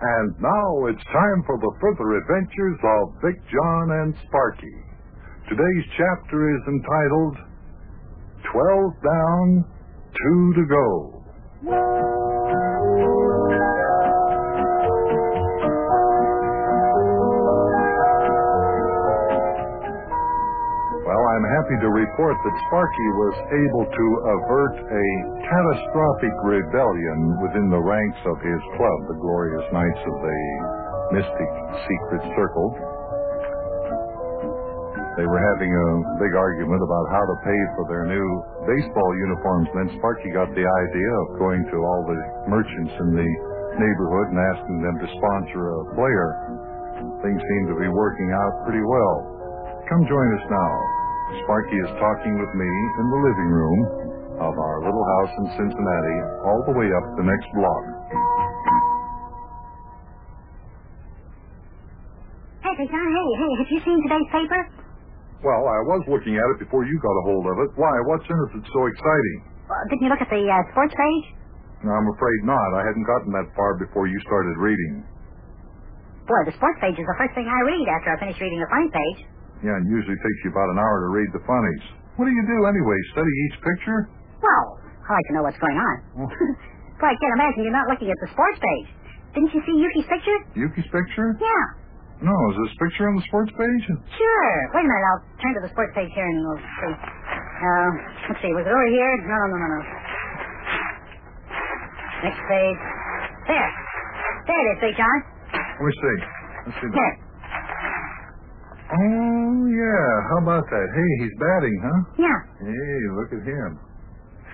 And now it's time for the further adventures of Big John and Sparkie. Today's chapter is entitled Twelve Down, Two to Go. Happy to report that Sparkie was able to avert a catastrophic rebellion within the ranks of his club, the Glorious Knights of the Mystic Secret Circle. They were having a big argument about how to pay for their new baseball uniforms. Then Sparkie got the idea of going to all the merchants in the neighborhood and asking them to sponsor a player. Things seem to be working out pretty well. Come join us now. Sparkie is talking with me in the living room of our little house in Cincinnati, all the way up the next block. Hey, John, hey, hey, have you seen today's paper? Well, I was looking at it before you got a hold of it. Why? What's in it that's so exciting? Well, didn't you look at the uh, sports page? No, I'm afraid not. I hadn't gotten that far before you started reading. Boy, the sports page is the first thing I read after I finish reading the front page. Yeah, it usually takes you about an hour to read the funnies. What do you do anyway? Study each picture? Well, I like to know what's going on. Boy, I can't imagine you're not looking at the sports page. Didn't you see Ukey's picture? Ukey's picture? Yeah. No, is this picture on the sports page? Sure. Wait a minute, I'll turn to the sports page here and we'll see. Uh, let's see, was it over here? No, no, no, no, no. Next page. There. There it is, Big John. Let me see. Let's see. There. Oh, yeah. How about that? Hey, he's batting, huh? Yeah. Hey, look at him.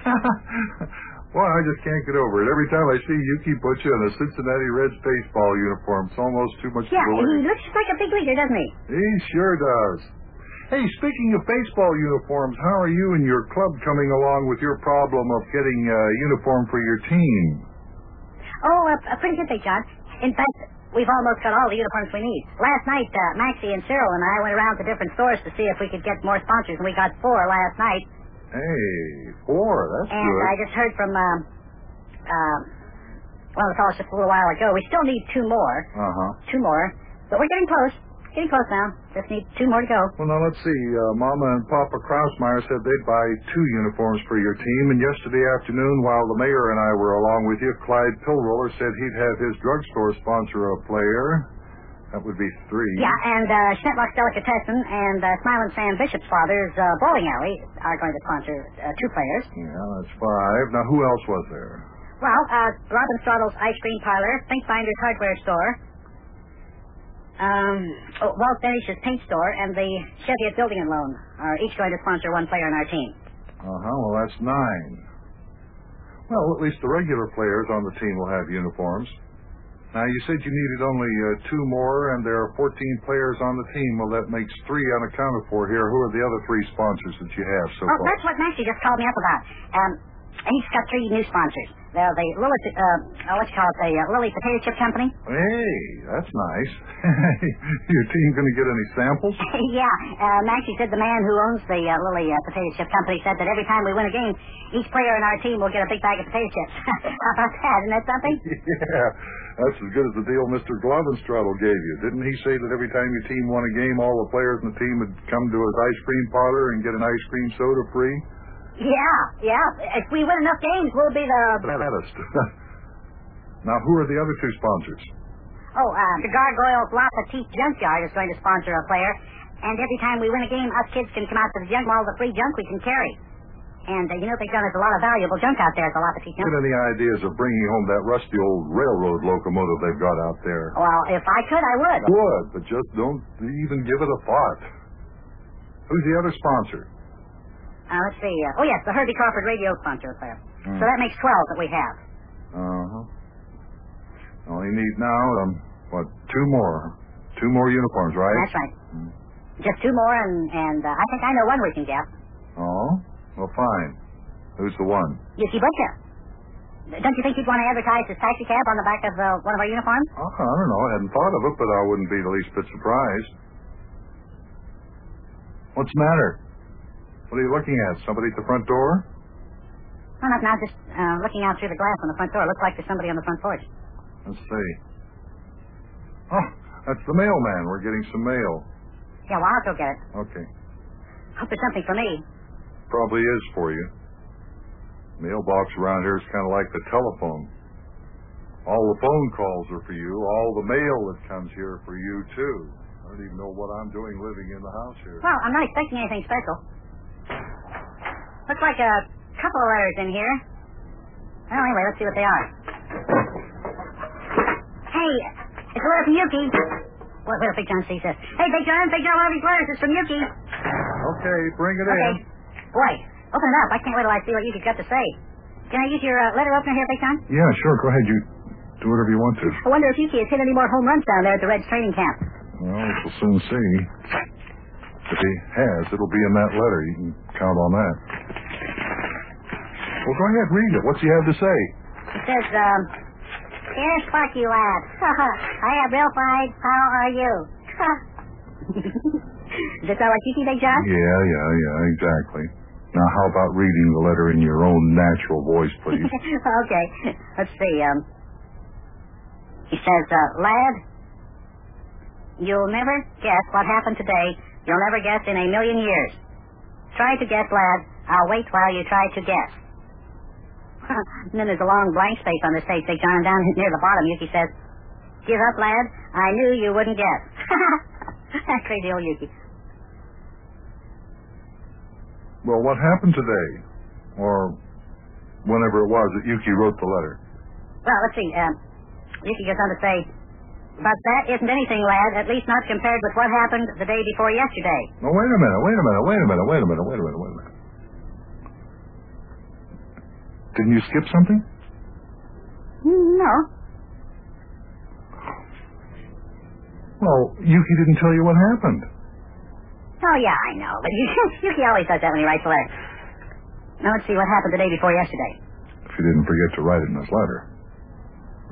well, I just can't get over it. Every time I see Ukey Betcha in a Cincinnati Reds baseball uniform, it's almost too much Yeah, to believe. he looks like a big leaguer, doesn't he? He sure does. Hey, speaking of baseball uniforms, how are you and your club coming along with your problem of getting a uniform for your team? Oh, uh, uh, pretty good, Big John. In fact, we've almost got all the uniforms we need. Last night, uh, Maxie and Cyril and I went around to different stores to see if we could get more sponsors, and we got four last night. Hey, four. That's And good. And I just heard from, um, uh, well, the fellow just a little while ago. We still need two more, Uh huh. two more, but we're getting close. Getting close now. Just need two more to go. Well, now let's see. Uh, Mama and Papa Krausmeyer said they'd buy two uniforms for your team, and yesterday afternoon, while the mayor and I were along with you, Clyde Pillroller said he'd have his drugstore sponsor a player. That would be three. Yeah, and uh, Schnittlock's Delicatessen and uh, Smiling Sam Bishop's father's uh, bowling alley are going to sponsor uh, two players. Yeah, that's five. Now, who else was there? Well, uh, Robin Straddle's Ice Cream Parlor, Think Finder's Hardware Store, um, oh, Walt Benish's Paint Store, and the Cheviot Building and Loan are each going to sponsor one player on our team. Uh huh. Well, that's nine. Well, at least the regular players on the team will have uniforms. Now, you said you needed only uh, two more, and there are 14 players on the team. Well, that makes three unaccounted for here. Who are the other three sponsors that you have so Oh, far? that's what Maxie just called me up about. Um, he's got three new sponsors. They're the Lily, uh, what you call it, the uh, Lily Potato Chip Company. Hey, that's nice. Your team going to get any samples? yeah, uh, Maxie said the man who owns the uh, Lily uh, Potato Chip Company said that every time we win a game, each player in our team will get a big bag of potato chips. How about that? Isn't that something? yeah, that's as good as the deal Mr. Glovenstraddle gave you. Didn't he say that every time your team won a game, all the players in the team would come to his ice cream parlor and get an ice cream soda free? Yeah, yeah. If we win enough games, we'll be the. Now, who are the other two sponsors? Oh, uh, the Gargoyles La Petite Junkyard is going to sponsor a player, and every time we win a game, us kids can come out to the junk with all the free junk we can carry. And uh, you know, John, there's a lot of valuable junk out there at the La Petite Get Junkyard. any ideas of bringing home that rusty old railroad locomotive they've got out there? Well, if I could, I would. Would, but just don't even give it a thought. Who's the other sponsor? Uh, let's see. Uh, oh, yes, the Herbie Crawford radio sponsor player. Hmm. So that makes 12 that we have. Uh-huh. All you need now, um, what, two more. Two more uniforms, right? That's right. Just two more, and, and uh, I think I know one we can get. Oh? Well, fine. Who's the one? Ukey Betcha. Don't you think you'd want to advertise his taxi cab on the back of uh, one of our uniforms? Oh, I don't know. I hadn't thought of it, but I wouldn't be the least bit surprised. What's the matter? What are you looking at? Somebody at the front door? No, not now. Just uh, looking out through the glass on the front door. It looks like there's somebody on the front porch. Let's see. Oh, that's the mailman. We're getting some mail. Yeah, well, I'll go get it. Okay. Hope it's something for me. Probably is for you. Mailbox around here is kind of like the telephone. All the phone calls are for you. All the mail that comes here for you, too. I don't even know what I'm doing living in the house here. Well, I'm not expecting anything special. Looks like a couple of letters in here. Well, anyway, let's see what they are. Hey, it's a letter from Ukey. What, if Big John sees this? Hey, Big John, Big John, one of these letters is from Ukey. Okay, bring it Okay. in. Boy, open it up. I can't wait till I see what Ukey's got to say. Can I use your uh, letter opener here, Big John? Yeah, sure. Go ahead. You do whatever you want to. I wonder if Ukey has hit any more home runs down there at the Reds training camp. Well, we'll soon see. If he has, it'll be in that letter. You can count on that. Well, go ahead, read it. What's he have to say? It says, um, Dear Sparkie lad, I am real fine. How are you? Does that sound like Ukey, Big John? Yeah, yeah, yeah, exactly. Now, how about reading the letter in your own natural voice, please? okay. Let's see. Um, he says, uh, lad, you'll never guess what happened today. You'll never guess in a million years. Try to guess, lad. I'll wait while you try to guess. and then there's a long blank space on the page, Big John. And down near the bottom, Ukey says, Give up, lad. I knew you wouldn't guess. Crazy old Ukey. well, what happened today? Or whenever it was that Ukey wrote the letter? Well, let's see. Um, Ukey goes on to say, but that isn't anything, lad, at least not compared with what happened the day before yesterday. No, wait a minute, wait a minute, wait a minute, wait a minute, wait a minute, wait a minute. Didn't you skip something? No. Well, Ukey didn't tell you what happened. Oh, yeah, I know. But Ukey always does that when he writes a letter. Now, let's see what happened the day before yesterday. If he didn't forget to write it in his letter.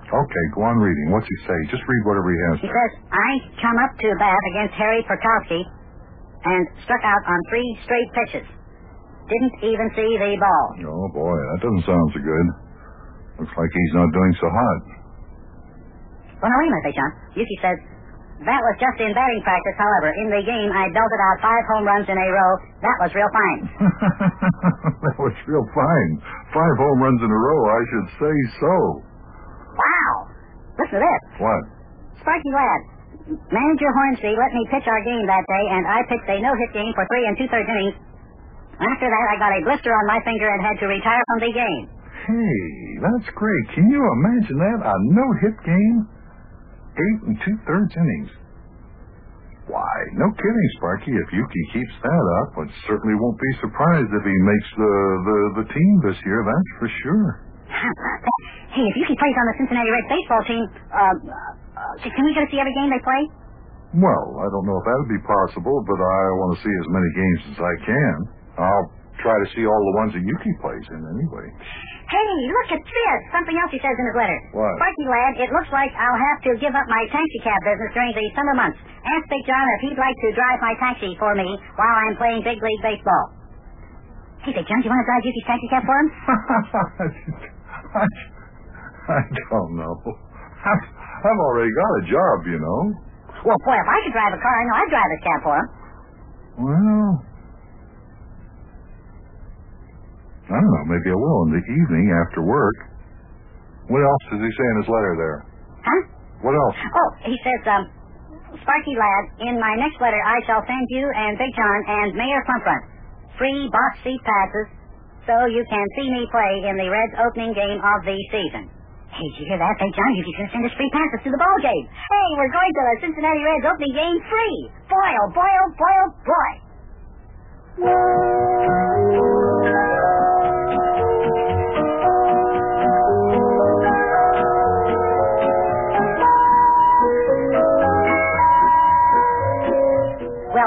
Okay, go on reading. What's he say? Just read whatever he has He says, I come up to bat against Harry Perkowski and struck out on three straight pitches. Didn't even see the ball. Oh, boy, that doesn't sound so good. Looks like he's not doing so hot. Well, now, wait a minute, John. Ukey says, that was just in batting practice, however. In the game, I belted out five home runs in a row. That was real fine. that was real fine. Five home runs in a row, I should say so. Wow! Listen to this. What? Sparkie lad, Manager Hornsby let me pitch our game that day, and I pitched a no-hit game for three and two-thirds innings. After that, I got a blister on my finger and had to retire from the game. Hey, that's great. Can you imagine that? A no-hit game? Eight and two-thirds innings. Why, no kidding, Sparkie. If Ukey keeps that up, I certainly won't be surprised if he makes the, the, the team this year, that's for sure. hey, if Ukey plays on the Cincinnati Reds baseball team, uh, uh, can we get to see every game they play? Well, I don't know if that'll be possible, but I want to see as many games as I can. I'll try to see all the ones that Ukey plays in anyway. Hey, look at this. Something else he says in his letter. What? Sparkie lad, it looks like I'll have to give up my taxi cab business during the summer months. Ask Big John if he'd like to drive my taxi for me while I'm playing big league baseball. Hey, Big John, do you want to drive Ukey's taxi cab for him? I, I don't know. I've, I've already got a job, you know. Well, boy, if I could drive a car, I know I'd drive his cab for him. Well, I don't know. Maybe I will in the evening after work. What else does he say in his letter there? Huh? What else? Oh, he says, um, Sparkie lad, in my next letter I shall send you and Big John and Mayor Plumpfront free box seat passes so you can see me play in the Reds opening game of the season. Hey, did you hear that, Big John? You can send us free passes to the ball game. Hey, we're going to the Cincinnati Reds opening game free. Boy, oh boy, oh boy, oh boy.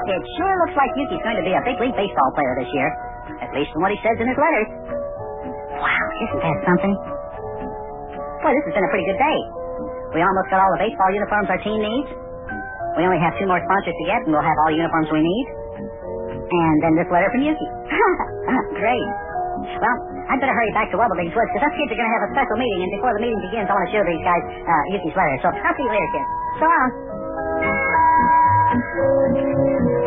It sure looks like Ukey's going to be a big league baseball player this year. At least from what he says in his letters. Wow, isn't that something? Boy, this has been a pretty good day. We almost got all the baseball uniforms our team needs. We only have two more sponsors to get, and we'll have all the uniforms we need. And then this letter from Ukey. Great. Well, I'd better hurry back to Wubblebig's Woods because us kids are going to have a special meeting, and before the meeting begins, I want to show these guys uh, Ukey's letter. So I'll see you later, kids. So long. Thank you.